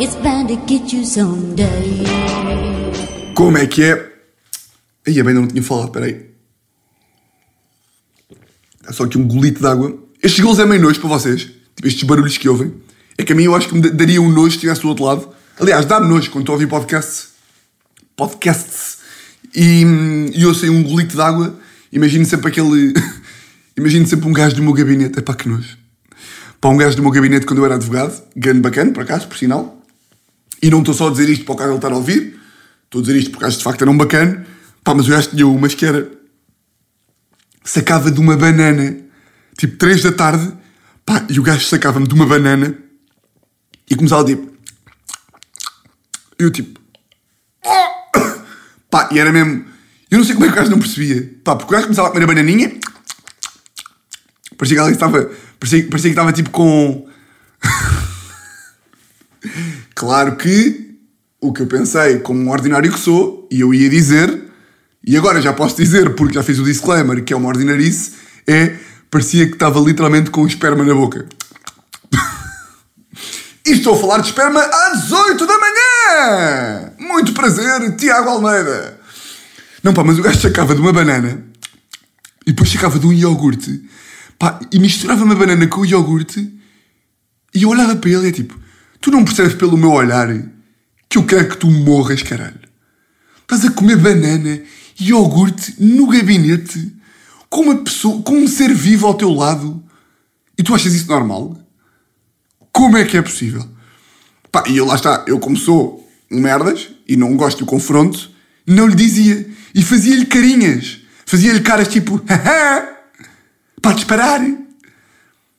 It's bound to get you someday. Como é que é? Aí, bem, não tinha falado, peraí. É só aqui um golito de água. Estes golos é meio nojo para vocês. Tipo, estes barulhos que ouvem. É que a mim eu acho que me da- daria um nojo se estivesse do outro lado. Aliás, dá-me nojo quando estou a ouvir podcasts. Podcasts. E, e eu sei um golito de água. Imagino sempre aquele. imagino sempre um gajo do meu gabinete. É pá, que nojo. Para um gajo do meu gabinete quando eu era advogado. Grande bacana, por acaso, por sinal. E não estou só a dizer isto para o ele estar a ouvir. Estou a dizer isto porque acho de facto era um bacana. Pá, mas o gajo tinha umas que era. Sacava de uma banana, tipo 3 da tarde. Pá, e o gajo sacava-me de uma banana e começava tipo. Eu tipo. Pá, e era mesmo. Eu não sei como é que o gajo não percebia. Pá, porque o gajo começava a comer a bananinha. Parecia que alguém estava. Parecia, parecia que estava tipo com. Claro que o que eu pensei, como um ordinário que sou, e eu ia dizer, e agora já posso dizer, porque já fiz o disclaimer, que é uma ordinarice, é parecia que estava literalmente com esperma na boca. e estou a falar de esperma às 8 da manhã! Muito prazer, Tiago Almeida! Não, pá, mas o gajo sacava de uma banana e depois sacava de um iogurte pá, e misturava uma banana com o iogurte e eu olhava para ele e é tipo: Tu não percebes pelo meu olhar que eu quero que tu morras, caralho? Estás a comer banana e iogurte no gabinete com uma pessoa, com um ser vivo ao teu lado e tu achas isso normal? Como é que é possível? Pá, e eu lá está, eu como sou um merdas e não gosto do confronto, não lhe dizia e fazia-lhe carinhas, fazia-lhe caras tipo, haha, para disparar.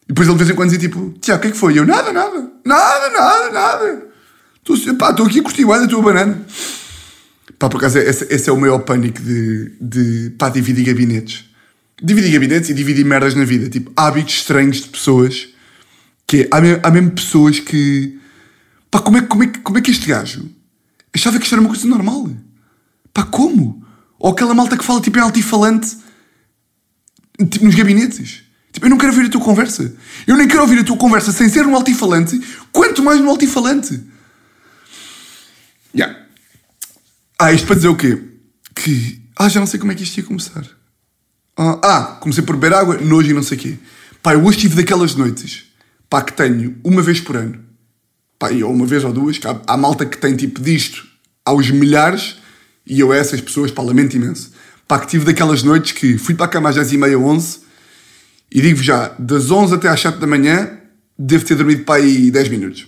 E depois ele de vez em quando dizia tipo, Tiago, o que é que foi? E eu, nada, nada, nada, nada, nada. Estou, pá, estou aqui a curtir bué da tua banana. Pá, por acaso, esse, esse é o maior pânico de, de pá, dividir gabinetes. Dividir gabinetes e dividir merdas na vida. Tipo, hábitos estranhos de pessoas. Que é, há, mesmo, há mesmo pessoas que... Pá, como é, como, é, como é que este gajo achava que isto era uma coisa normal? Pá, como? Ou aquela malta que fala tipo em altifalante tipo, nos gabinetes. Tipo, eu não quero ouvir a tua conversa. Eu nem quero ouvir a tua conversa sem ser um altifalante, quanto mais no altifalante. Yeah. Ah, isto para dizer o quê? Que. Ah, já não sei como é que isto ia começar. Ah, ah, comecei por beber água, nojo e não sei o quê. Pá, eu hoje tive daquelas noites, pá, que tenho uma vez por ano. Pá, ou uma vez ou duas, que há, há malta que tem tipo disto aos milhares e eu a essas pessoas, pá, lamento imenso. Pá, que tive daquelas noites que fui para a cama às 10 e meia, 11 e digo já, das 11 até às 7 da manhã, devo ter dormido para aí 10 minutos.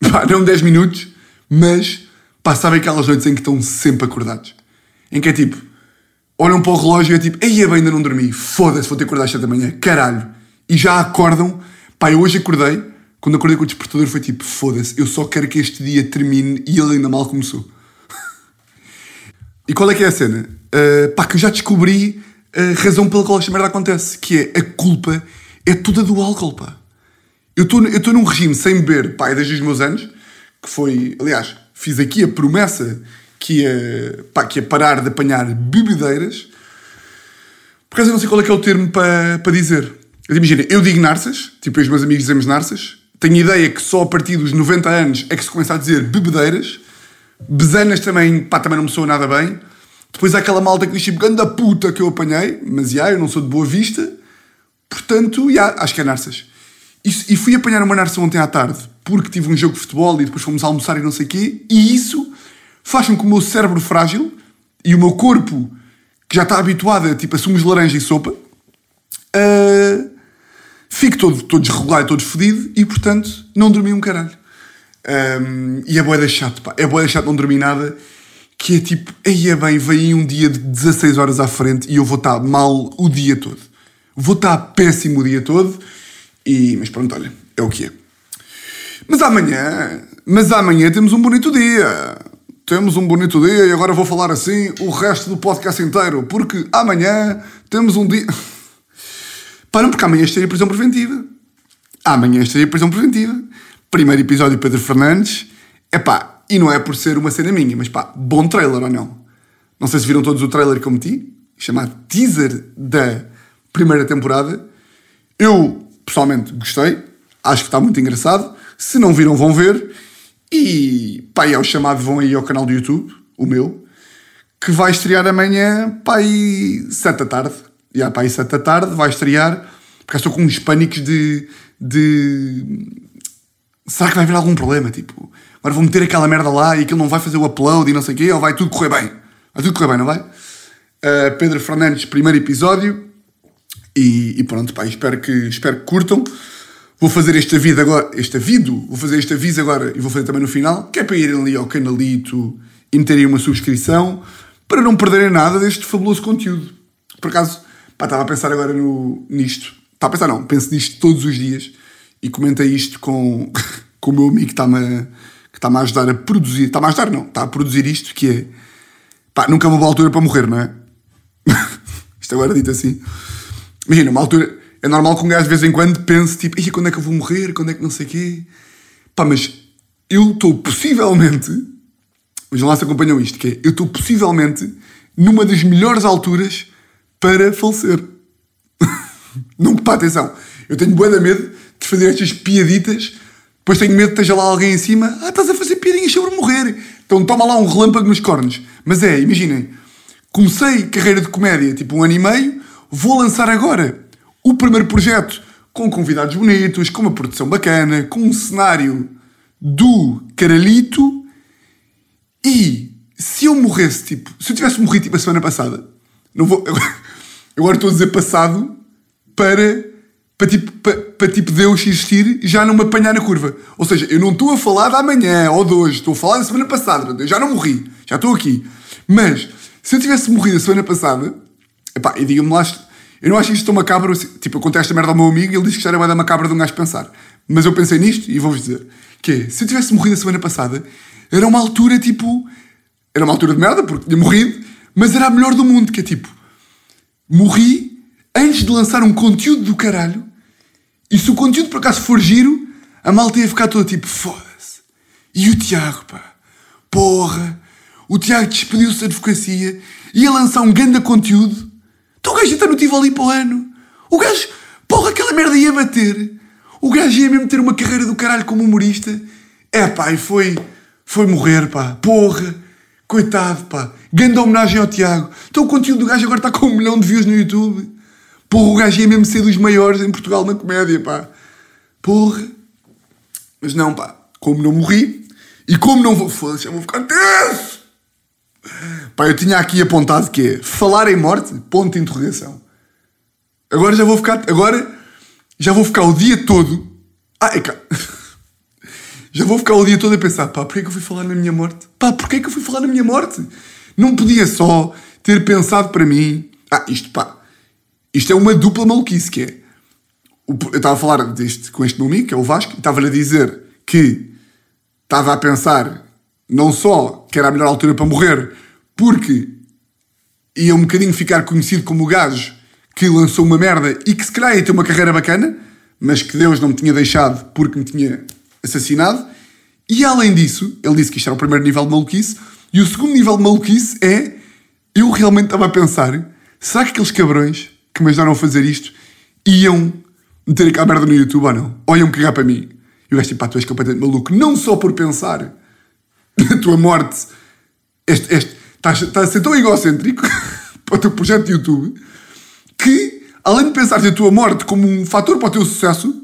Pá, não 10 minutos, mas sabem aquelas noites em que estão sempre acordados. Em que é tipo, olham para o relógio e é tipo, ei, eu ainda não dormi, foda-se, vou ter que acordar às 7 da manhã, caralho. E já acordam, pá, eu hoje acordei, quando acordei com o despertador foi tipo, foda-se, eu só quero que este dia termine e ele ainda mal começou. E qual é que é a cena? Uh, pá, que eu já descobri a razão pela qual esta merda acontece, que é a culpa é toda do álcool, pá. Eu estou num regime sem beber, pá, desde os meus anos, que foi, aliás, fiz aqui a promessa que ia, pá, que ia parar de apanhar bebedeiras. Por acaso eu não sei qual é que é o termo para, para dizer. Imagina, eu digo narças, tipo, os meus amigos dizemos narças. Tenho ideia que só a partir dos 90 anos é que se começa a dizer bebedeiras. Besanas também, pá, também não me soa nada bem. Depois há aquela malta que diz tipo, ganda puta que eu apanhei, mas já, eu não sou de boa vista. Portanto, já, acho que é narças. E, e fui apanhar uma narça ontem à tarde, porque tive um jogo de futebol e depois fomos almoçar e não sei o quê, e isso faz com que o meu cérebro frágil e o meu corpo, que já está habituado a, tipo, a sumos de laranja e sopa, ah, fique todo, todo desregulado todo fodido e, portanto, não dormi um caralho. Um, e é boeda chato, pá. É boeda chato não dormir nada. Que é tipo, aí é bem, vem um dia de 16 horas à frente e eu vou estar mal o dia todo. Vou estar péssimo o dia todo. E, mas pronto, olha, é o que é. Mas amanhã, mas amanhã temos um bonito dia. Temos um bonito dia e agora vou falar assim o resto do podcast inteiro. Porque amanhã temos um dia. Para porque amanhã estaria prisão preventiva. Amanhã estaria prisão preventiva. Primeiro episódio Pedro Fernandes. Epá, e não é por ser uma cena minha, mas pá, bom trailer ou não? Não sei se viram todos o trailer que eu meti, chamado teaser da primeira temporada. Eu, pessoalmente, gostei. Acho que está muito engraçado. Se não viram, vão ver. E pá, é o chamado vão aí ao canal do YouTube, o meu, que vai estrear amanhã, pá, aí 7 da tarde. E yeah, pá, aí 7 da tarde vai estrear, porque estou com uns pânicos de, de. Será que vai haver algum problema? Tipo, agora vou meter aquela merda lá e aquilo não vai fazer o upload e não sei o quê, ou vai tudo correr bem? Vai tudo correr bem, não vai? Uh, Pedro Fernandes, primeiro episódio. E, e, pronto, pá, espero que, espero que curtam. Vou fazer este aviso agora, este aviso, vou fazer este aviso agora e vou fazer também no final, que é para irem ali ao canalito e meterem uma subscrição para não perderem nada deste fabuloso conteúdo. Por acaso, pá, estava a pensar agora no, nisto. Estava a pensar, não, penso nisto todos os dias e comentei isto com, com o meu amigo que está-me que está a ajudar a produzir. Está-me a ajudar, não, está a produzir isto, que é pá, nunca é uma boa altura para morrer, não é? isto agora dito assim. Imagina, uma altura é normal que um gajo de vez em quando pense tipo, e quando é que eu vou morrer? Quando é que não sei quê? Pá, mas eu estou possivelmente, os lá se acompanham isto, que é, eu estou possivelmente numa das melhores alturas para falecer. não, pá, atenção, eu tenho boa medo de fazer estas piaditas, depois tenho medo de esteja lá alguém em cima, ah, estás a fazer piadinhas sobre morrer. Então toma lá um relâmpago nos cornos. Mas é, imaginem, comecei carreira de comédia tipo um ano e meio, vou lançar agora o primeiro projeto com convidados bonitos, com uma produção bacana, com um cenário do caralhito. E se eu morresse, tipo, se eu tivesse morrido tipo a semana passada, não vou. Agora estou a dizer passado para, para, tipo, para, para tipo Deus existir já não me apanhar na curva. Ou seja, eu não estou a falar da amanhã ou de hoje, estou a falar da semana passada. Eu já não morri, já estou aqui. Mas se eu tivesse morrido a semana passada, epá, e diga-me lá, eu não acho isto tão macabro. Tipo, eu contei esta merda ao meu amigo e ele disse que já era uma da macabra de um gajo pensar. Mas eu pensei nisto e vou-vos dizer: que é, se eu tivesse morrido a semana passada, era uma altura tipo. Era uma altura de merda, porque tinha morrido, mas era a melhor do mundo, que é tipo. Morri antes de lançar um conteúdo do caralho, e se o conteúdo por acaso for giro, a malta ia ficar toda tipo: foda-se. E o Tiago, pá? Porra! O Tiago despediu-se da advocacia, ia lançar um grande conteúdo então o gajo está no Tivoli para o ano. O gajo, porra, aquela merda ia bater. O gajo ia mesmo ter uma carreira do caralho como humorista. É pá, e foi, foi morrer, pá. Porra, coitado, pá. Grande homenagem ao Tiago. Então o conteúdo do gajo agora está com um milhão de views no YouTube. Porra, o gajo ia mesmo ser dos maiores em Portugal na comédia, pá. Porra. Mas não, pá. Como não morri e como não vou. Foda-se, já vou ficar tenso. Pá, eu tinha aqui apontado que é falar em morte, ponto de interrogação. Agora já vou ficar, agora já vou ficar o dia todo. Ah, é cá. Já vou ficar o dia todo a pensar, pá, porquê que eu fui falar na minha morte? Pá, porquê que eu fui falar na minha morte? Não podia só ter pensado para mim. Ah, isto, pá, isto é uma dupla maluquice que é. Eu estava a falar deste, com este meu amigo, que é o Vasco, e estava-lhe a dizer que estava a pensar não só que era a melhor altura para morrer, porque ia um bocadinho ficar conhecido como o gajo que lançou uma merda e que se calhar ia ter uma carreira bacana, mas que Deus não me tinha deixado porque me tinha assassinado. E além disso, ele disse que isto era o primeiro nível de maluquice, e o segundo nível de maluquice é eu realmente estava a pensar: será que aqueles cabrões que me ajudaram a fazer isto iam meter aquela merda no YouTube ou não? Ou iam cagar para mim? E o gajo tipo, pá, tu és completamente maluco, não só por pensar na tua morte, este, este, estás, estás a ser tão egocêntrico para o teu projeto de YouTube que, além de pensar na tua morte como um fator para o teu sucesso,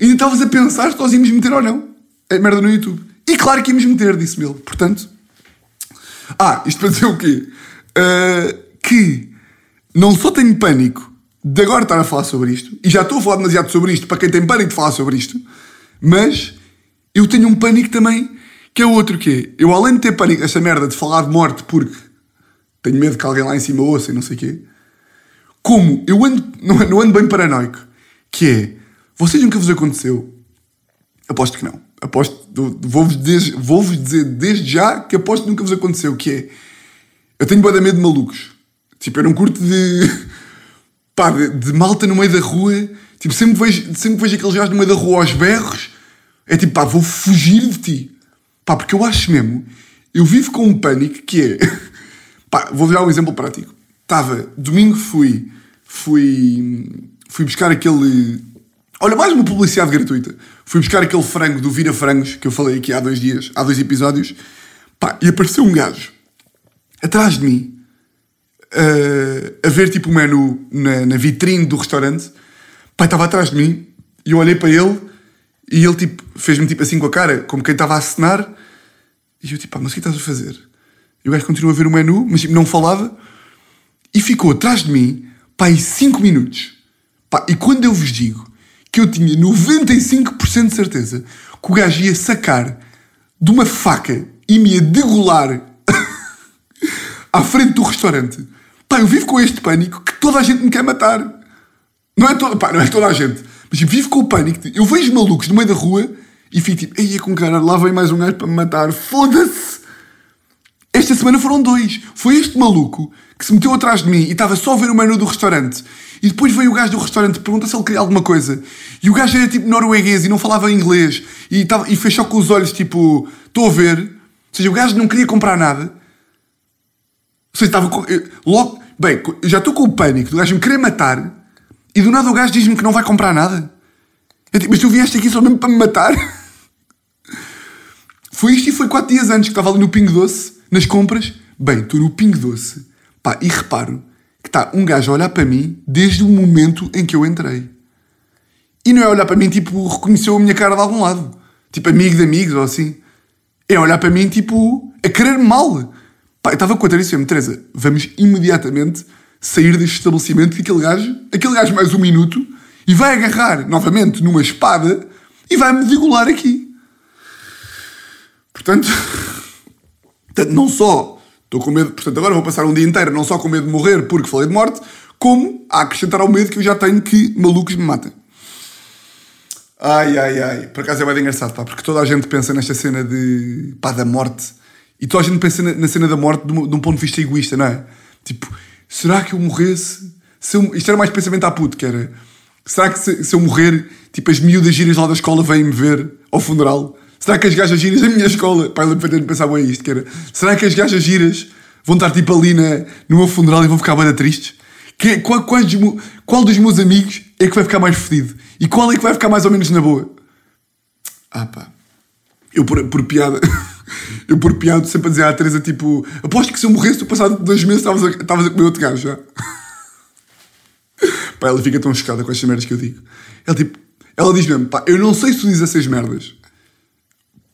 ainda estavas a pensar se nós íamos meter ou não a merda no YouTube. E claro que íamos meter, disse-me ele. Portanto, ah, isto para dizer o quê? Uh, que não só tenho pânico de agora estar a falar sobre isto, e já estou a falar demasiado sobre isto para quem tem pânico de falar sobre isto, mas eu tenho um pânico também que é outro que é, eu além de ter pânico esta merda de falar de morte porque tenho medo que alguém lá em cima ouça e não sei o quê, como eu ando, não, não ando bem paranoico, que é, vocês nunca vos aconteceu, aposto que não, aposto, vou-vos dizer, vou dizer desde já que aposto que nunca vos aconteceu, que é, eu tenho boa medo de malucos, tipo, eu não curto de, pá, de, de, malta no meio da rua, tipo, sempre vejo, sempre vejo aqueles gajos no meio da rua aos berros, é tipo, pá, vou fugir de ti. Pá, porque eu acho mesmo, eu vivo com um pânico que é. Pá, vou dar um exemplo prático. Estava, domingo fui, fui, fui buscar aquele Olha, mais uma publicidade gratuita. Fui buscar aquele frango do Vira Frangos que eu falei aqui há dois dias, há dois episódios. Pá, e apareceu um gajo atrás de mim uh, a ver tipo o menu na, na vitrine do restaurante. Pá, estava atrás de mim e eu olhei para ele e ele tipo fez-me tipo assim com a cara, como quem estava a acenar. E eu tipo, pá, mas o que estás a fazer? E o gajo continuou a ver o menu, mas tipo, não falava. E ficou atrás de mim, pá, em 5 minutos. Pá, e quando eu vos digo que eu tinha 95% de certeza que o gajo ia sacar de uma faca e me ia degolar à frente do restaurante. Pá, eu vivo com este pânico que toda a gente me quer matar. Não é, to pá, não é toda a gente, mas eu vivo com o pânico. Eu vejo malucos no meio da rua e fico tipo, ei, com cara, lá vem mais um gajo para me matar. Foda-se! Esta semana foram dois. Foi este maluco que se meteu atrás de mim e estava só a ver o menu do restaurante. E depois veio o gajo do restaurante pergunta se ele queria alguma coisa. E o gajo era tipo norueguês e não falava inglês. E, tava, e fechou com os olhos, tipo, estou a ver. Ou seja, o gajo não queria comprar nada. Seja, estava com, logo. Bem, já estou com o pânico do gajo me querer matar. E do nada o gajo diz-me que não vai comprar nada. Tipo, mas tu vieste aqui só mesmo para me matar? foi isto e foi quatro dias antes que estava ali no Pingo Doce, nas compras. Bem, estou no Pingo Doce. Pá, e reparo que está um gajo a olhar para mim desde o momento em que eu entrei. E não é olhar para mim tipo, reconheceu a minha cara de algum lado. Tipo, amigo de amigos ou assim. É olhar para mim tipo, a querer mal. Pá, eu estava com a Teresa e Teresa, vamos imediatamente sair deste estabelecimento que aquele gajo, aquele gajo mais um minuto, e vai agarrar novamente numa espada e vai-me degolar aqui. Portanto, portanto, não só estou com medo, portanto, agora vou passar um dia inteiro não só com medo de morrer porque falei de morte, como a acrescentar ao medo que eu já tenho que malucos me matem. Ai, ai, ai. Por acaso é bem engraçado, pá, porque toda a gente pensa nesta cena de, pá, da morte. E toda a gente pensa na, cena da morte de um, de um, ponto de vista egoísta, não é? Tipo, será que eu morresse? Se eu, isto era mais pensamento à puto, que era... Será que se, se eu morrer, tipo, as miúdas giras lá da escola vêm-me ver ao funeral? Será que as gajas giras da minha escola... Pá, eu pensar bem isto, que era... Será que as gajas giras vão estar, tipo, ali na, no meu funeral e vão ficar bem tristes? Que, qual, qual, qual dos meus amigos é que vai ficar mais fedido? E qual é que vai ficar mais ou menos na boa? Ah pá. Eu por, por piada. eu por piada sempre a dizer à Teresa tipo: aposto que se eu morresse, tu passado dois meses estavas a, estavas a comer outro gajo já. pá, ela fica tão chocada com estas merdas que eu digo. Ela tipo. Ela diz mesmo: pá, eu não sei se tu dizes essas merdas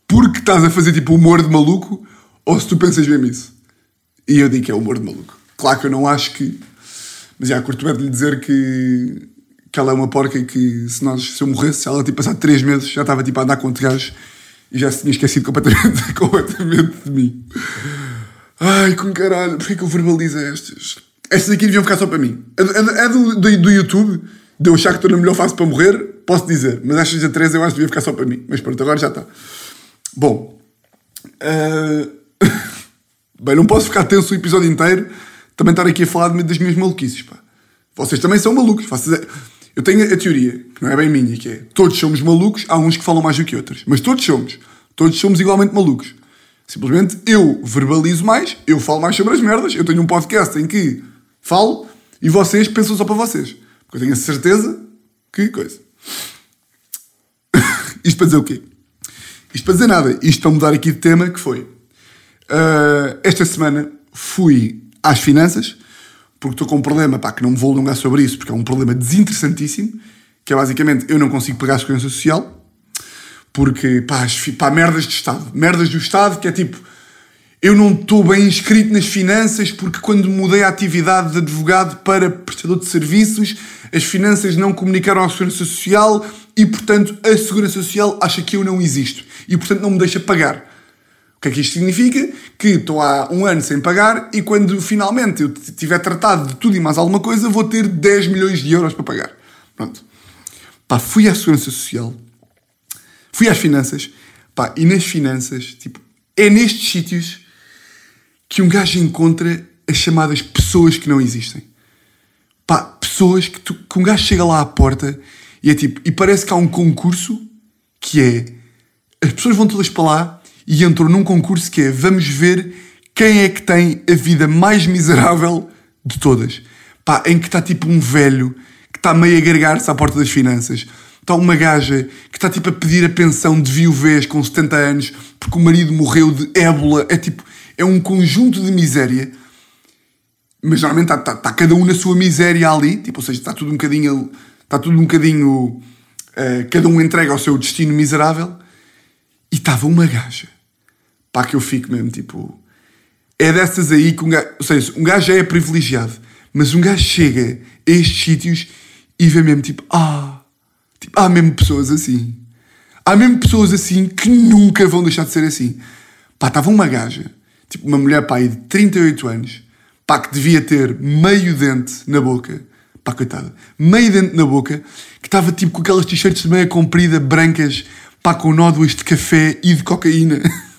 porque estás a fazer tipo humor de maluco ou se tu pensas mesmo isso. E eu digo que é humor de maluco. Claro que eu não acho que. Mas já, curto bem de lhe dizer que que ela é uma porca e que se, nós, se eu morresse, ela tipo passado 3 meses já estava tipo a andar com outro gajo e já se tinha esquecido completamente, completamente de mim. Ai, com caralho, porquê que eu verbalizo estas? Estas aqui deviam ficar só para mim. É, é, é do, do, do, YouTube, de eu achar que estou na melhor fase para morrer, posso dizer, mas estas da 3 eu acho que devia ficar só para mim. Mas pronto, agora já está. Bom, uh... bem, não posso ficar tenso o episódio inteiro, também estar aqui a falar das minhas maluquices, pá. Vocês também são malucos. Vocês... Eu tenho a teoria, que não é bem minha, que é todos somos malucos, há uns que falam mais do que outros. Mas todos somos. Todos somos igualmente malucos. Simplesmente eu verbalizo mais, eu falo mais sobre as merdas, eu tenho um podcast em que falo e vocês pensam só para vocês. Porque eu tenho a certeza que coisa. Isto para dizer o quê? Isto para dizer nada. Isto para mudar aqui de tema, que foi. Uh, esta semana fui às finanças porque estou com um problema, pá, que não me vou alongar sobre isso, porque é um problema desinteressantíssimo, que é basicamente eu não consigo pagar a segurança social, porque, pá, pá, merdas do Estado. Merdas do Estado, que é tipo, eu não estou bem inscrito nas finanças porque quando mudei a atividade de advogado para prestador de serviços, as finanças não comunicaram à Segurança Social e, portanto, a Segurança Social acha que eu não existo e, portanto, não me deixa pagar que isto significa? Que estou há um ano sem pagar e quando finalmente eu tiver tratado de tudo e mais alguma coisa, vou ter 10 milhões de euros para pagar. Pronto. Pá, fui à Segurança Social, fui às finanças, pá, e nas finanças, tipo, é nestes sítios que um gajo encontra as chamadas pessoas que não existem. Pá, pessoas que, tu, que um gajo chega lá à porta e é tipo, e parece que há um concurso que é as pessoas vão todas para lá e entrou num concurso que é vamos ver quem é que tem a vida mais miserável de todas. Pá, em que está tipo um velho que está meio a agregar-se à porta das finanças. Está uma gaja que está tipo a pedir a pensão de viuvez com 70 anos porque o marido morreu de ébola. É tipo, é um conjunto de miséria. Mas normalmente está, está, está cada um na sua miséria ali, tipo, ou seja, está tudo um bocadinho. Está tudo um bocadinho. Uh, cada um entrega ao seu destino miserável. E estava uma gaja. Pá, que eu fico mesmo, tipo. É dessas aí que um gajo. Ou seja, um gajo já é privilegiado. Mas um gajo chega a estes sítios e vê mesmo, tipo, ah. Tipo, há mesmo pessoas assim. Há mesmo pessoas assim que nunca vão deixar de ser assim. Pá, estava uma gaja, tipo uma mulher, pá, de 38 anos, pá, que devia ter meio dente na boca, pá, coitada, meio dente na boca, que estava tipo com aquelas t-shirts de meia comprida, brancas, pá, com nódoas de café e de cocaína.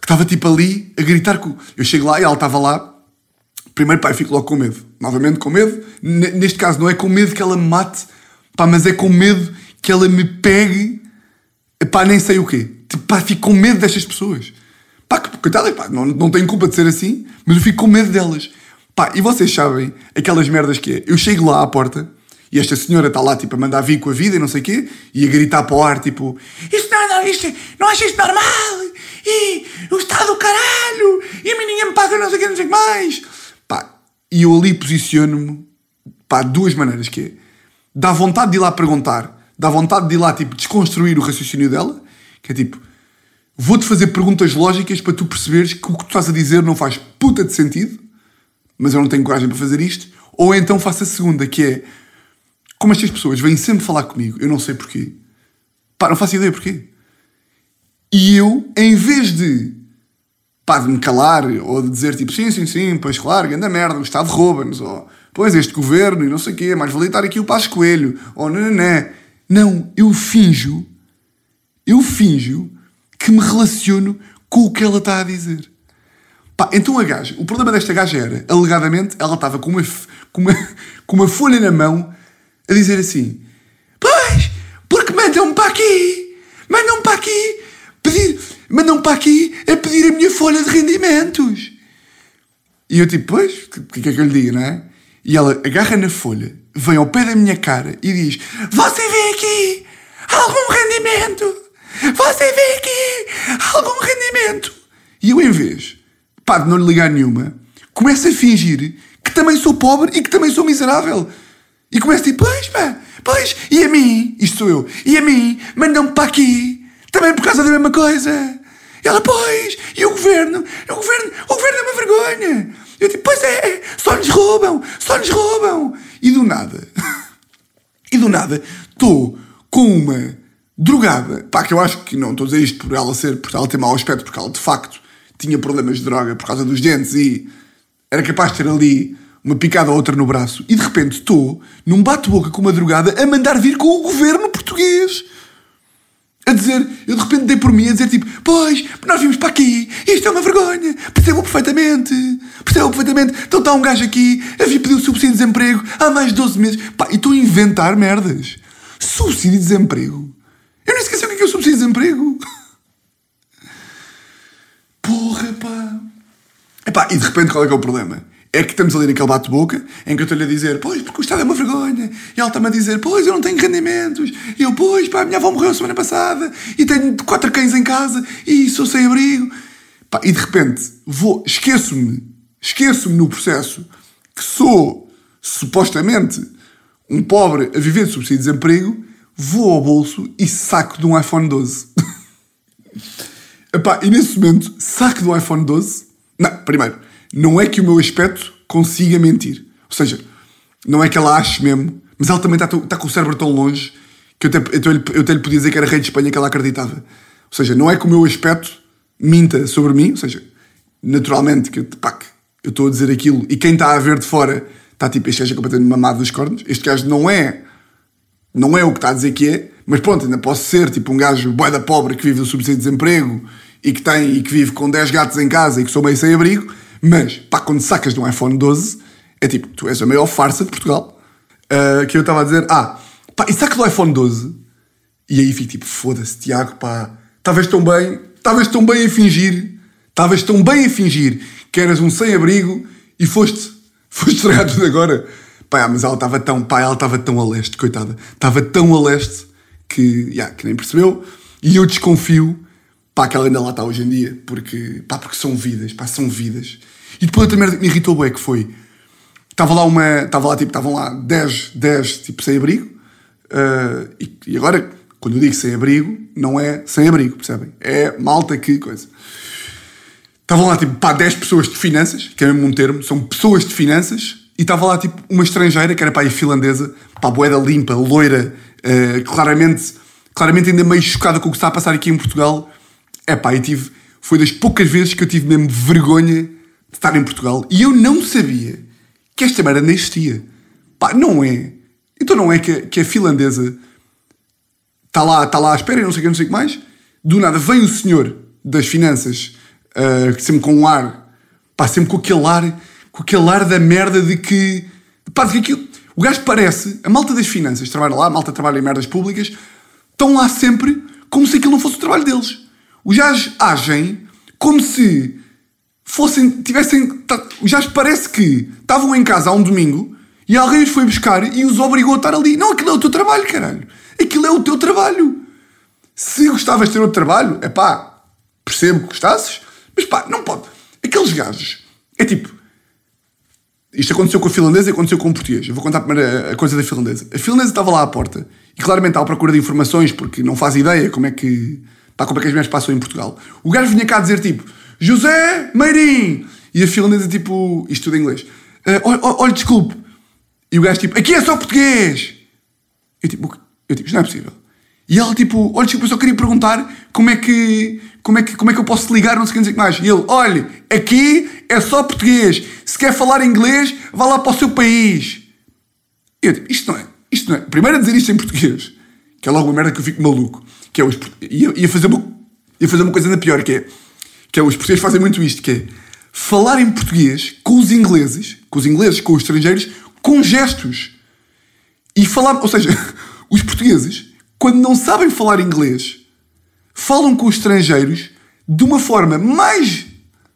que estava tipo ali a gritar com. Eu chego lá e ela estava lá. Primeiro, pá, eu fico logo com medo. Novamente com medo. Neste caso, não é com medo que ela me mate, pá, mas é com medo que ela me pegue, pá, nem sei o quê. Tipo, pá, fico com medo destas pessoas. Pá, coitada, pá, não, não tenho culpa de ser assim, mas eu fico com medo delas. Pá, e vocês sabem aquelas merdas que é? Eu chego lá à porta e esta senhora está lá, tipo, a mandar vir com a vida e não sei o quê, e a gritar para o ar, tipo, isto não, não, isto, não achas isto normal? Do caralho! E a mim ninguém me paga não sei o quê, não sei o que mais! Pá, e eu ali posiciono-me, pá, duas maneiras, que é, dá vontade de ir lá perguntar, dá vontade de ir lá, tipo, desconstruir o raciocínio dela, que é tipo, vou-te fazer perguntas lógicas para tu perceberes que o que tu estás a dizer não faz puta de sentido, mas eu não tenho coragem para fazer isto, ou então faço a segunda, que é, como estas pessoas vêm sempre falar comigo, eu não sei porquê, pá, não faço ideia porquê. E eu, em vez de, pá, de me calar, ou de dizer tipo, sim, sim, sim, pois claro, anda merda, o Estado rouba-nos, ou pois este governo e não sei o quê, mais valia estar aqui o Passo Coelho, ou não, não, não, eu finjo, eu finjo que me relaciono com o que ela está a dizer. Pá, então a gaja, o problema desta gaja era, alegadamente, ela estava com uma, com uma, com uma folha na mão a dizer assim: Pois, porque mandam-me para aqui, mandam-me para aqui, pedir, mandam-me para aqui a pedir a minha folha de rendimentos. E eu tipo, pois, o que é que eu lhe digo, não é? E ela agarra na folha, vem ao pé da minha cara e diz: Você vê aqui algum rendimento? Você vê aqui algum rendimento? E eu, em vez, pá, de não lhe ligar nenhuma, começo a fingir que também sou pobre e que também sou miserável. E começo dizer: Pois, pá, pois, e a mim? Isto sou eu. E a mim? Mandam-me para aqui. Também por causa da mesma coisa. Ela, pois, e o governo? O governo, o governo é uma vergonha. Eu tipo, pois é, só nos roubam, só nos roubam. E do nada, e do nada, estou com uma drogada, pá, que eu acho que não estou a dizer isto por ela ser, por ela ter mau aspecto, porque ela de facto tinha problemas de droga por causa dos dentes e era capaz de ter ali uma picada ou outra no braço. E de repente estou num bate-boca com uma drogada a mandar vir com o governo português a dizer, eu de repente dei por mim a dizer tipo, pois, nós vimos para aqui, isto é uma vergonha, percebo perfeitamente, percebo perfeitamente. Então está um gajo aqui a pedir o subsídio de desemprego há mais de 12 meses, pá, e estou a inventar merdas. Subsídio de desemprego? Eu nem esqueci o que é, o subsídio de desemprego. Porra, pá. Epá, e de repente qual é que é o problema? É que estamos ali naquele bate-boca em que eu estou-lhe a dizer, pois, porque o Estado é uma vergonha. E ela está-me a dizer, pois, eu não tenho rendimentos. E eu, pois, pá, a minha avó morreu semana passada e tenho quatro cães em casa e sou sem abrigo. Pá, e de repente, vou, esqueço-me, esqueço-me no processo que sou, supostamente, um pobre a viver de subsídio de desemprego, vou ao bolso e saco de um iPhone 12. Epá, e nesse momento, saco do iPhone 12. Não, primeiro não é que o meu aspecto consiga mentir. Ou seja, não é que ela ache mesmo, mas ela também está, está com o cérebro tão longe que eu até, eu, eu até lhe podia dizer que era rei de Espanha que ela acreditava. Ou seja, não é que o meu aspecto minta sobre mim, ou seja, naturalmente que, pá, que eu estou a dizer aquilo e quem está a ver de fora está tipo, este gajo é completamente mamado dos cornos, este gajo não é, não é o que está a dizer que é, mas pronto, ainda posso ser tipo um gajo boeda pobre que vive do subsídio de desemprego e que tem e que vive com 10 gatos em casa e que sou meio sem abrigo, mas, pá, quando sacas de um iPhone 12, é tipo, tu és a maior farsa de Portugal. Uh, que eu estava a dizer, ah, pá, e saca do iPhone 12. E aí fico tipo, foda-se, Tiago, pá, estavas tão bem, estavas tão bem a fingir, estavas tão bem a fingir que eras um sem-abrigo e foste, foste estragar tudo agora. Pá, mas ela estava tão, pá, ela estava tão a leste, coitada. Estava tão a leste que, yeah, que nem percebeu. E eu desconfio, pá, que ela ainda lá está hoje em dia, porque, pá, porque são vidas, pá, são vidas. E depois outra merda que me irritou bem que foi, estava lá uma, estava lá, tipo, estavam lá 10, 10, tipo, sem abrigo, uh, e, e agora, quando eu digo sem abrigo, não é sem abrigo, percebem? É malta que coisa. Estavam lá, tipo, pá, 10 pessoas de finanças, que é mesmo um termo, são pessoas de finanças, e estava lá, tipo, uma estrangeira, que era pá, finlandesa, pá, boeda limpa, loira, uh, claramente, claramente ainda meio chocada com o que está a passar aqui em Portugal. É pá, e tive, foi das poucas vezes que eu tive mesmo vergonha estar em Portugal. E eu não sabia que esta merda existia. Pá, não é. Então não é que, que a finlandesa está lá, está lá à espera e não sei o que, não sei o que mais. Do nada vem o senhor das finanças, uh, sempre com um ar, pá, sempre com aquele ar com aquele ar da merda de que. Pá, de que aquilo, o gajo parece. A malta das finanças trabalha lá, a malta trabalha em merdas públicas, estão lá sempre como se aquilo não fosse o trabalho deles. Os gajos agem como se fossem. tivessem. Gajos parece que estavam em casa há um domingo e alguém os foi buscar e os obrigou a estar ali. Não, aquilo é o teu trabalho, caralho. Aquilo é o teu trabalho. Se gostavas de ter outro trabalho, é pá, percebo que gostasses, mas pá, não pode. Aqueles gajos, é tipo, isto aconteceu com a finlandesa e aconteceu com o português. Eu vou contar primeiro a coisa da finlandesa. A finlandesa estava lá à porta e claramente está à procura de informações porque não faz ideia como é que, pá, como é que as mulheres passam em Portugal. O gajo vinha cá dizer tipo José Meirim e a finlandesa tipo, isto tudo em inglês. Uh, olha, desculpe. E o gajo tipo, aqui é só português. Eu tipo, eu tipo, isto não é possível. E ela tipo, olha, desculpa, eu só queria perguntar como é que, como é que, como é que eu posso ligar, não sei o que mais. E ele, olha, aqui é só português. Se quer falar inglês, vá lá para o seu país. E eu tipo, isto não é, isto não é. Primeiro a dizer isto em português, que é logo uma merda que eu fico maluco. Que é os, ia, ia, fazer uma, ia fazer uma coisa ainda pior, que é, que é os portugueses fazem muito isto, que é falar em português com os ingleses, com os ingleses, com os estrangeiros, com gestos. E falar, ou seja, os portugueses quando não sabem falar inglês, falam com os estrangeiros de uma forma mais.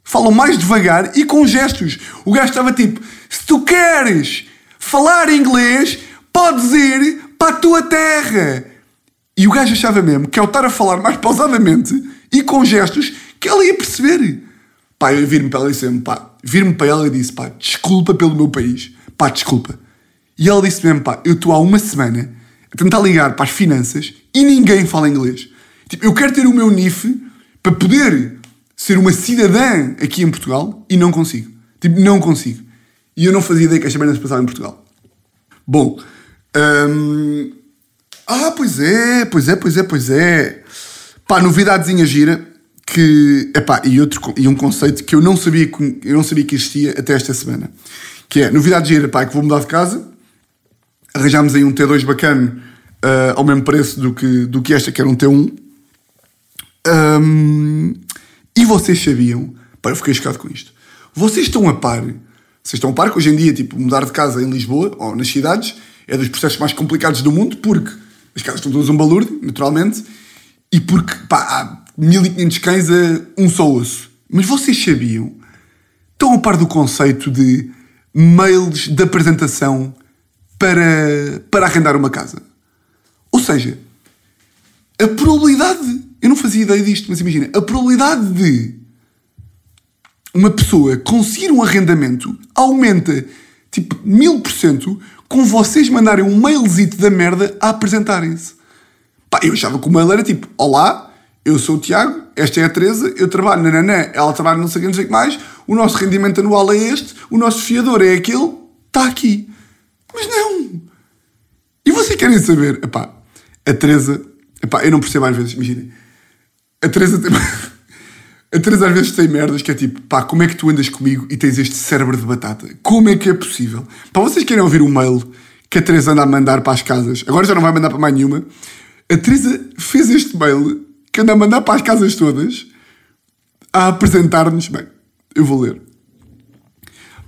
falam mais devagar e com gestos. O gajo estava tipo: se tu queres falar inglês, podes ir para a tua terra. E o gajo achava mesmo que ao estar a falar mais pausadamente e com gestos, que ela ia perceber. Pá, eu vir-me para ela e disse pá, vir-me para ela e disse, pá, desculpa pelo meu país. Pá, desculpa. E ela disse mesmo, pá, eu estou há uma semana a tentar ligar para as finanças e ninguém fala inglês. Tipo, eu quero ter o meu NIF para poder ser uma cidadã aqui em Portugal e não consigo. Tipo, não consigo. E eu não fazia ideia que esta merda se passava em Portugal. Bom. Hum... Ah, pois é, pois é, pois é, pois é. Pá, novidadezinha gira que, epá, e, outro, e um conceito que eu não sabia que, eu não sabia que existia até esta semana. Que é, novidade gira, pá, que vou mudar de casa, arranjámos aí um T2 bacana uh, ao mesmo preço do que, do que esta, que era um T1. Um, e vocês sabiam, pá, eu fiquei chocado com isto. Vocês estão a par, vocês estão a par que hoje em dia, tipo, mudar de casa em Lisboa ou nas cidades é dos processos mais complicados do mundo, porque as casas estão todas um balurde, naturalmente, e porque, pá, há 1500 cães a um só osso. Mas vocês sabiam, estão a par do conceito de mails de apresentação para, para arrendar uma casa. Ou seja, a probabilidade, eu não fazia ideia disto, mas imagina, a probabilidade de uma pessoa conseguir um arrendamento aumenta tipo mil por cento com vocês mandarem um mailzito da merda a apresentarem-se. Pá, eu achava que o mail era tipo: Olá, eu sou o Tiago, esta é a Teresa, eu trabalho na Nanã, ela trabalha não sei o que, mais, o nosso rendimento anual é este, o nosso fiador é aquele, está aqui. Mas não! E vocês querem saber? Epá, a Teresa. Epá, eu não percebo às vezes, imaginem. A Teresa tem. A Teresa às vezes tem merdas que é tipo, pá, como é que tu andas comigo e tens este cérebro de batata? Como é que é possível? Pá, vocês querem ouvir um mail que a Teresa anda a mandar para as casas? Agora já não vai mandar para mais nenhuma. A Teresa fez este mail que anda a mandar para as casas todas a apresentar-nos. Bem, eu vou ler.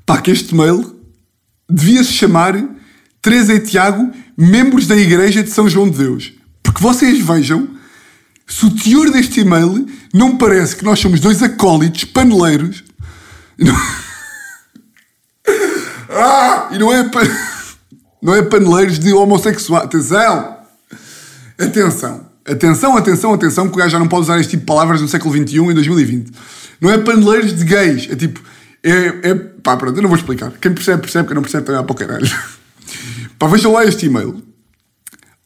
Pá, que este mail devia-se chamar Teresa e Tiago, membros da Igreja de São João de Deus. Porque vocês vejam, se o teor deste e-mail não parece que nós somos dois acólitos paneleiros. E não, ah, e não é. Não é paneleiros de homossexual. Atenção! Atenção. Atenção, atenção, atenção, que o gajo já não pode usar este tipo de palavras no século XXI, em 2020. Não é paneleiros de gays. É tipo... É, é, pá, pronto, eu não vou explicar. Quem percebe, percebe. Quem não percebe, também há para o caralho. Pá, vejam lá este e-mail.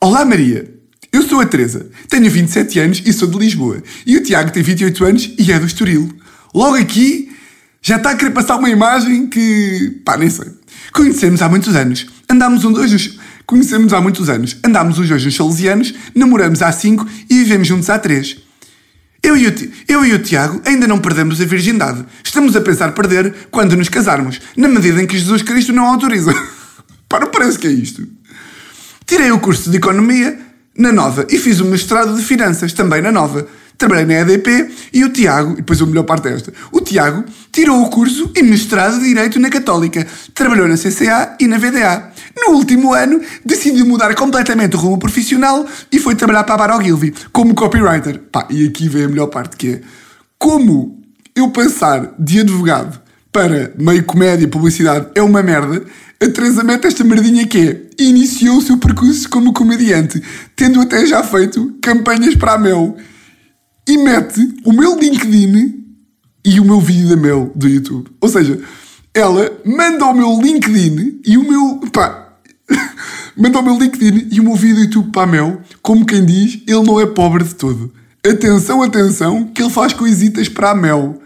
Olá, Maria. Eu sou a Teresa, tenho 27 anos e sou de Lisboa. E o Tiago tem 28 anos e é do Estoril. Logo aqui, já está a querer passar uma imagem que... pá, nem sei. Conhecemos há muitos anos. Andámos um dois nos... Conhecemos há muitos anos. Andámos os dois nos salesianos, namoramos há 5 e vivemos juntos há 3. Eu e, o, eu e o Tiago ainda não perdemos a virgindade. Estamos a pensar perder quando nos casarmos, na medida em que Jesus Cristo não autoriza. Não parece que é isto. Tirei o curso de Economia na Nova e fiz o mestrado de Finanças também na Nova. Trabalhei na EDP e o Tiago, e depois a melhor parte é esta, o Tiago tirou o curso e mestrado de Direito na Católica, trabalhou na CCA e na VDA. No último ano, decidiu mudar completamente o rumo profissional e foi trabalhar para a Bar Ogilvy como copywriter. Pá, e aqui vem a melhor parte que é, como eu passar de advogado para meio comédia, publicidade, é uma merda, a Teresa mete esta merdinha que é iniciou o seu percurso como comediante, tendo até já feito campanhas para a Mel. E mete o meu LinkedIn e o meu vídeo da Mel do YouTube. Ou seja, ela manda o meu LinkedIn e o meu. pá. manda o meu LinkedIn e o meu vídeo do YouTube para a Mel, como quem diz, ele não é pobre de todo. Atenção, atenção, que ele faz coisitas para a Mel.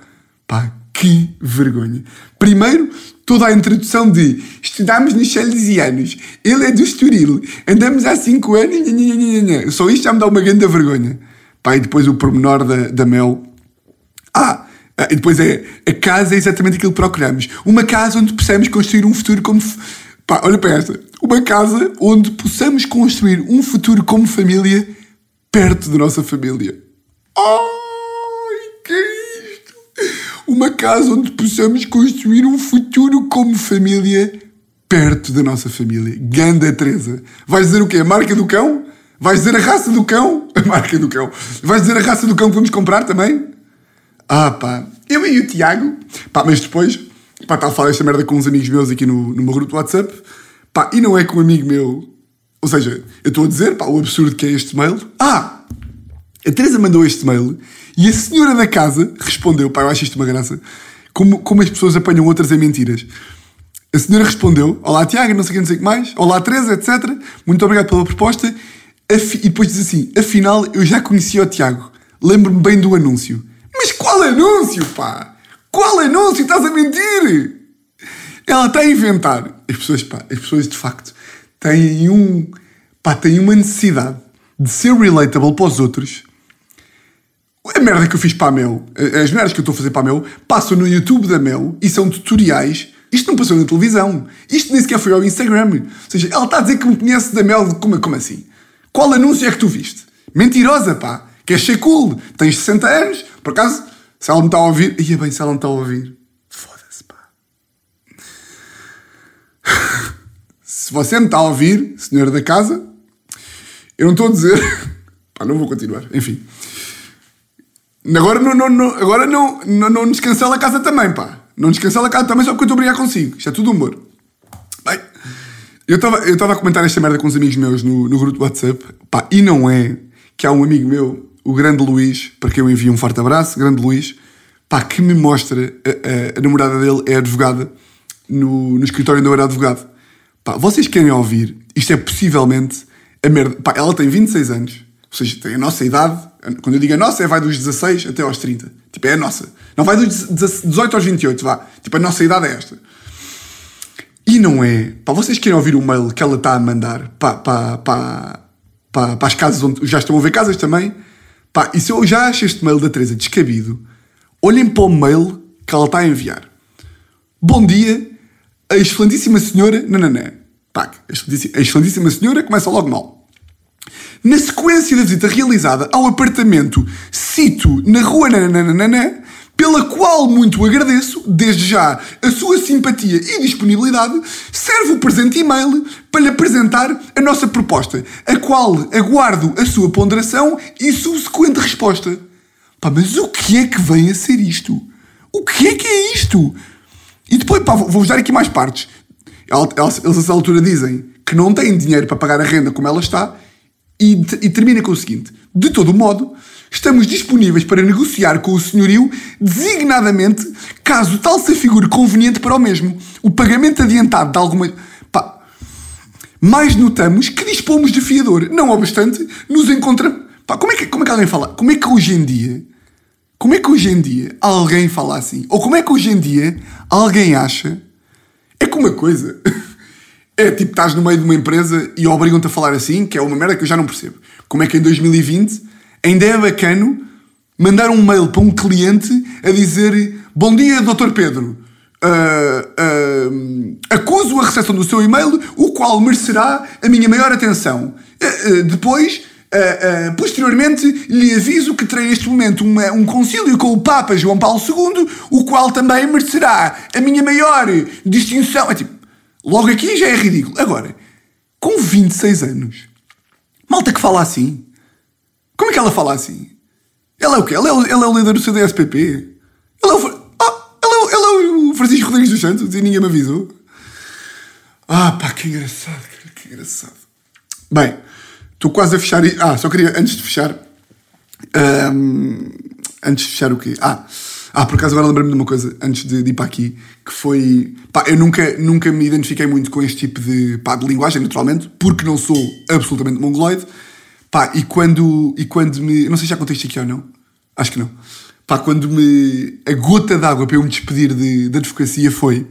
Pá, que vergonha. Primeiro, toda a introdução de estudámos nos Salesianos, ele é do Estoril, andamos há 5 anos, só isto já me dá uma grande vergonha. Pá, e depois o pormenor da, da Mel. Ah, e depois é a casa é exatamente aquilo que procuramos. Uma casa onde possamos construir um futuro como. Pá, olha para esta. Uma casa onde possamos construir um futuro como família perto da nossa família. Ai, que é isto? Uma casa onde possamos construir um futuro como família perto da nossa família. Ganda Teresa. Vais dizer o quê? A marca do cão? Vais dizer a raça do cão? A marca do cão. Vais dizer a raça do cão que vamos comprar também? Ah, pá. Eu e o Tiago. Pá, mas depois, pá, estava a falar esta merda com uns amigos meus aqui no, no meu grupo do WhatsApp. Pá, e não é com um amigo meu. Ou seja, eu estou a dizer, pá, o absurdo que é este mail. Ah! A Teresa mandou este mail e a senhora da casa respondeu, pá, eu acho isto uma graça, como, como as pessoas apanham outras em mentiras. A senhora respondeu, olá Tiago, não sei o que, mais, olá Teresa, etc. Muito obrigado pela proposta. E depois diz assim, afinal eu já conhecia o Tiago, lembro-me bem do anúncio. Mas qual anúncio, pá? Qual anúncio? Estás a mentir? Ela está a inventar. As pessoas, pá, as pessoas de facto têm um, pá, têm uma necessidade de ser relatable para os outros a merda que eu fiz para a Mel, as merdas que eu estou a fazer para a Mel, passam no YouTube da Mel e são tutoriais. Isto não passou na televisão. Isto nem sequer foi ao Instagram. Ou seja, ela está a dizer que me conhece da Mel. Como, como assim? Qual anúncio é que tu viste? Mentirosa, pá. Queres ser cool? Tens 60 anos? Por acaso, se ela me está a ouvir... Ia bem, se ela me está a ouvir... Foda-se, pá. se você me está a ouvir, senhor da casa, eu não estou a dizer... pá, não vou continuar. Enfim... Agora não, não, não, agora não, não, não nos cancela a casa também, pá. Não nos cancela a casa também só porque eu estou a brigar consigo. Isto é tudo humor. Bem, eu estava eu a comentar esta merda com uns amigos meus no, no grupo do WhatsApp, pá, e não é que há um amigo meu, o grande Luís, para quem eu envio um forte abraço, grande Luís, pá, que me mostra, a, a, a namorada dele é advogada no, no escritório onde eu era advogado. Pá, vocês querem ouvir, isto é possivelmente a merda. Pá, ela tem 26 anos, ou seja, tem a nossa idade. Quando eu digo a nossa, é vai dos 16 até aos 30. Tipo, é a nossa. Não vai dos 18 aos 28, vá. Tipo, a nossa idade é esta. E não é. Pá, vocês querem ouvir o mail que ela está a mandar para, para, para, para, para as casas onde. Já estão a ver casas também? Pá, e se eu já acho este mail da Teresa descabido, olhem para o mail que ela está a enviar. Bom dia, a excelentíssima senhora. Nananã. Pá, a excelentíssima senhora começa logo mal. Na sequência da visita realizada ao apartamento Cito na rua Nananana, pela qual muito agradeço, desde já, a sua simpatia e disponibilidade, serve o presente e-mail para lhe apresentar a nossa proposta, a qual aguardo a sua ponderação e subsequente resposta. Pá, mas o que é que vem a ser isto? O que é que é isto? E depois, pá, vou-vos dar aqui mais partes. Eles, a essa altura dizem que não têm dinheiro para pagar a renda como ela está e, e termina com o seguinte: de todo modo, estamos disponíveis para negociar com o senhorio designadamente, caso tal se figure conveniente para o mesmo, o pagamento adiantado de alguma. Pá, mais notamos que dispomos de fiador. Não obstante, nos encontramos. Pá, como é, que, como é que alguém fala? Como é que hoje em dia. Como é que hoje em dia alguém fala assim? Ou como é que hoje em dia alguém acha. É que uma coisa. É tipo, estás no meio de uma empresa e obrigam-te a falar assim, que é uma merda que eu já não percebo. Como é que em 2020 ainda é bacano mandar um mail para um cliente a dizer: Bom dia, Dr. Pedro. Uh, uh, acuso a recepção do seu e-mail, o qual merecerá a minha maior atenção. Uh, depois, posteriormente, lhe aviso que terei neste momento uma, um concílio com o Papa João Paulo II, o qual também merecerá a minha maior distinção. É tipo, logo aqui já é ridículo. Agora, com 26 anos, malta que fala assim, como é que ela fala assim? Ela é o quê? Ela é o, ela é o líder do CDSPP? Ela é o. Francisco Rodrigues dos Santos e ninguém me avisou. Ah, pá, que engraçado, que engraçado. Bem, estou quase a fechar. Ah, só queria, antes de fechar. Um, antes de fechar o quê? Ah, ah por acaso agora lembrei-me de uma coisa, antes de, de, ir para aqui, que foi. Pá, eu nunca, nunca me identifiquei muito com este tipo de, pá, de linguagem, naturalmente, porque não sou absolutamente mongoloide. Pá, e quando, e quando me. Não sei se já contei isto aqui ou não. Acho que não. Pá, quando me. A gota d'água para eu me despedir de, da advocacia foi.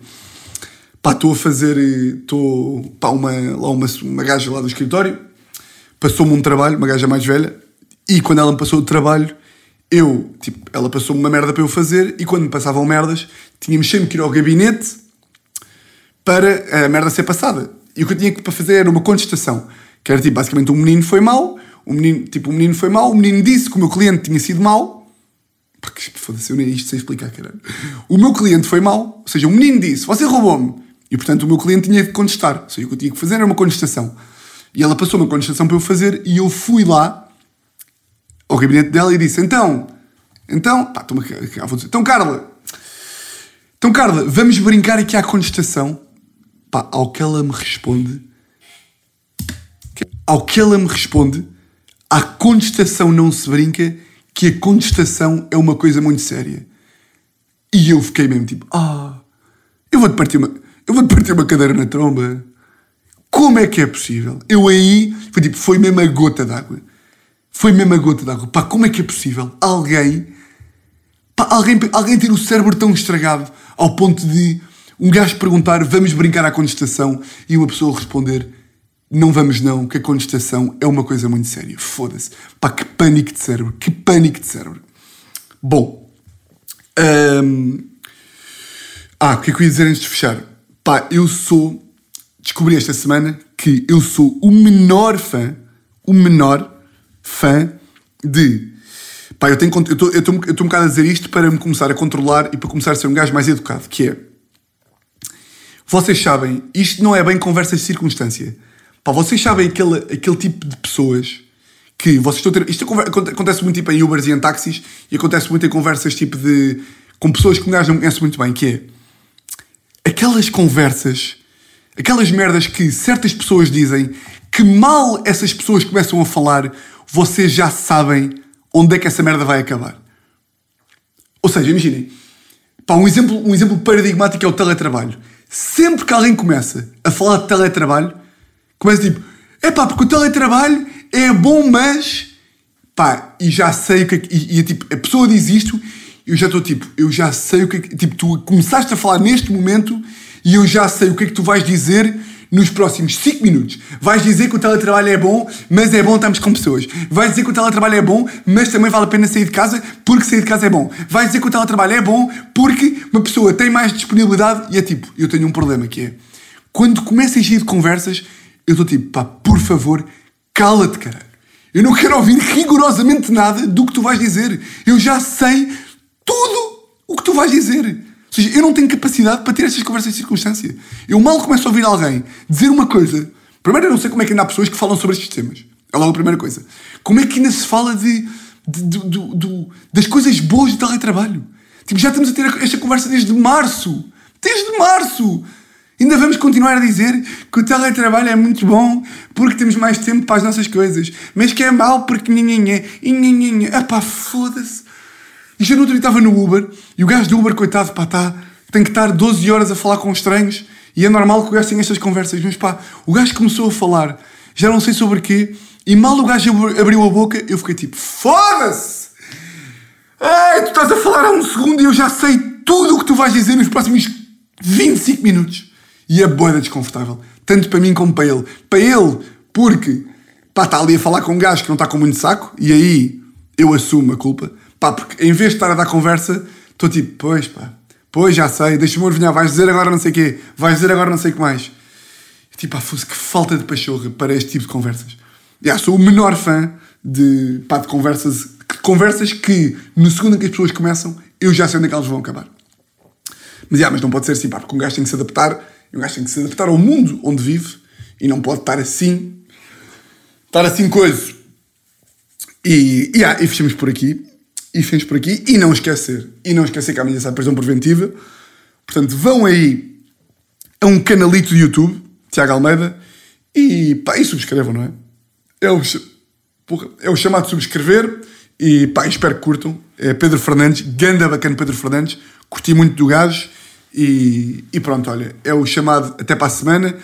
Pá, estou a fazer. Estou. Pá, uma, lá uma, uma gaja lá do escritório passou-me um trabalho, uma gaja mais velha, e quando ela me passou o trabalho, eu. Tipo, ela passou-me uma merda para eu fazer, e quando me passavam merdas, tínhamos sempre que ir ao gabinete para a merda ser passada. E o que eu tinha para fazer era uma contestação. Que era tipo, basicamente, um menino foi mau, um menino, tipo, um menino foi mau, o menino disse que o meu cliente tinha sido mau, porque foda-se, eu nem isto sei explicar, caralho. O meu cliente foi mau, ou seja, o menino disse: Você roubou-me. E portanto o meu cliente tinha que contestar. Ou seja, o que eu tinha que fazer era uma contestação. E ela passou uma contestação para eu fazer e eu fui lá ao gabinete dela e disse: Então, então, pá, toma aqui, então Carla, então Carla, vamos brincar aqui à contestação. Pá, ao que ela me responde, ao que ela me responde, à contestação não se brinca que a contestação é uma coisa muito séria. E eu fiquei mesmo tipo, ah, eu vou-te partir uma, eu vou-te partir uma cadeira na tromba. Como é que é possível? Eu aí, foi tipo, foi mesmo a gota d'água. Foi mesmo a gota d'água. Pá, como é que é possível alguém, pá, alguém, alguém ter o cérebro tão estragado ao ponto de um gajo perguntar, vamos brincar à contestação, e uma pessoa responder, não vamos não, que a contestação é uma coisa muito séria. Foda-se. Pá, que pânico de cérebro. Que pânico de cérebro. Bom. Hum, ah, o que é que eu ia dizer antes de fechar? Pá, eu sou... Descobri esta semana que eu sou o menor fã, o menor fã de... Pá, eu estou eu eu um bocado a dizer isto para me começar a controlar e para começar a ser um gajo mais educado, que é... Vocês sabem, isto não é bem conversas de circunstância Pá, vocês sabem aquele, aquele tipo de pessoas que vocês estão a ter. Isto acontece muito tipo em Ubers e em táxis e acontece muito em conversas tipo de. com pessoas que um gajo não conhece muito bem, que é. aquelas conversas, aquelas merdas que certas pessoas dizem que mal essas pessoas começam a falar, vocês já sabem onde é que essa merda vai acabar. Ou seja, imaginem. Pá, um exemplo, um exemplo paradigmático é o teletrabalho. Sempre que alguém começa a falar de teletrabalho, Começa tipo, é pá, porque o teletrabalho é bom, mas. pá, e já sei o que é que. E, e tipo, a pessoa diz isto, eu já estou tipo, eu já sei o que é que. Tipo, tu começaste a falar neste momento e eu já sei o que é que tu vais dizer nos próximos 5 minutos. Vais dizer que o teletrabalho é bom, mas é bom estarmos com pessoas. Vais dizer que o teletrabalho é bom, mas também vale a pena sair de casa porque sair de casa é bom. Vais dizer que o teletrabalho é bom porque uma pessoa tem mais disponibilidade e é tipo, eu tenho um problema que é quando começas a ir de conversas eu estou tipo, pá, por favor, cala-te, caralho. Eu não quero ouvir rigorosamente nada do que tu vais dizer. Eu já sei tudo o que tu vais dizer. Seja, eu não tenho capacidade para ter estas conversas de circunstância. Eu mal começo a ouvir alguém dizer uma coisa. Primeiro, eu não sei como é que ainda há pessoas que falam sobre estes temas. É logo a primeira coisa. Como é que ainda se fala de, de, de, de das coisas boas do teletrabalho? Tipo, já estamos a ter esta conversa desde março. Desde março! Ainda vamos continuar a dizer que o teletrabalho é muito bom porque temos mais tempo para as nossas coisas, mas que é mau porque ninguém e ninguém. Epá, foda-se. E já no outro estava no Uber e o gajo do Uber, coitado, pá, tá, tem que estar 12 horas a falar com estranhos e é normal que o gajo tenha estas conversas, mas pá, o gajo começou a falar, já não sei sobre quê, e mal o gajo abriu a boca, eu fiquei tipo, foda-se! Ai, tu estás a falar há um segundo e eu já sei tudo o que tu vais dizer nos próximos 25 minutos. E é boeda desconfortável. Tanto para mim como para ele. Para ele, porque pá, está ali a falar com um gajo que não está com muito saco, e aí eu assumo a culpa. Pá, porque em vez de estar a dar conversa, estou tipo, pois pá, pois já sei, deixa-me adivinhar, vais dizer agora não sei o quê, vais dizer agora não sei o que mais. Tipo, pá, fosse que falta de pachorra para este tipo de conversas. Já, sou o menor fã de, pá, de conversas, conversas que no segundo em que as pessoas começam, eu já sei onde é que elas vão acabar. Mas, já, mas não pode ser assim, pá, porque um gajo tem que se adaptar, um gajo tem que se adaptar ao mundo onde vive e não pode estar assim, estar assim coisa. E, yeah, e fechamos por aqui e fins por aqui. E não esquecer, e não esquecer que amanhã sai prisão preventiva. Portanto, vão aí a um canalito do YouTube, Tiago Almeida, e pá, e subscrevam, não é? É o, porra, é o chamado subscrever e pá, espero que curtam. É Pedro Fernandes, ganda bacana Pedro Fernandes, curti muito do gajo e, e pronto, olha, é o chamado até para a semana.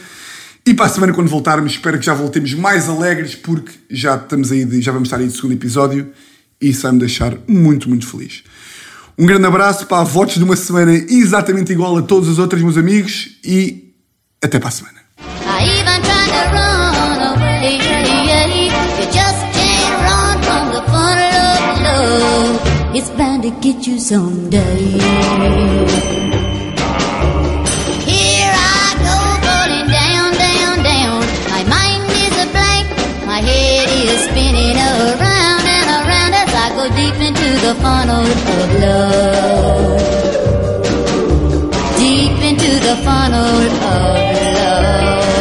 E para a semana, quando voltarmos, espero que já voltemos mais alegres, porque já estamos aí, de, já vamos estar aí de segundo episódio isso vai me deixar muito, muito feliz. Um grande abraço para votos de uma semana exatamente igual a todos os outros, meus amigos, e até para a semana. It's bound to get you someday. The funnel of love. Deep into the funnel of love.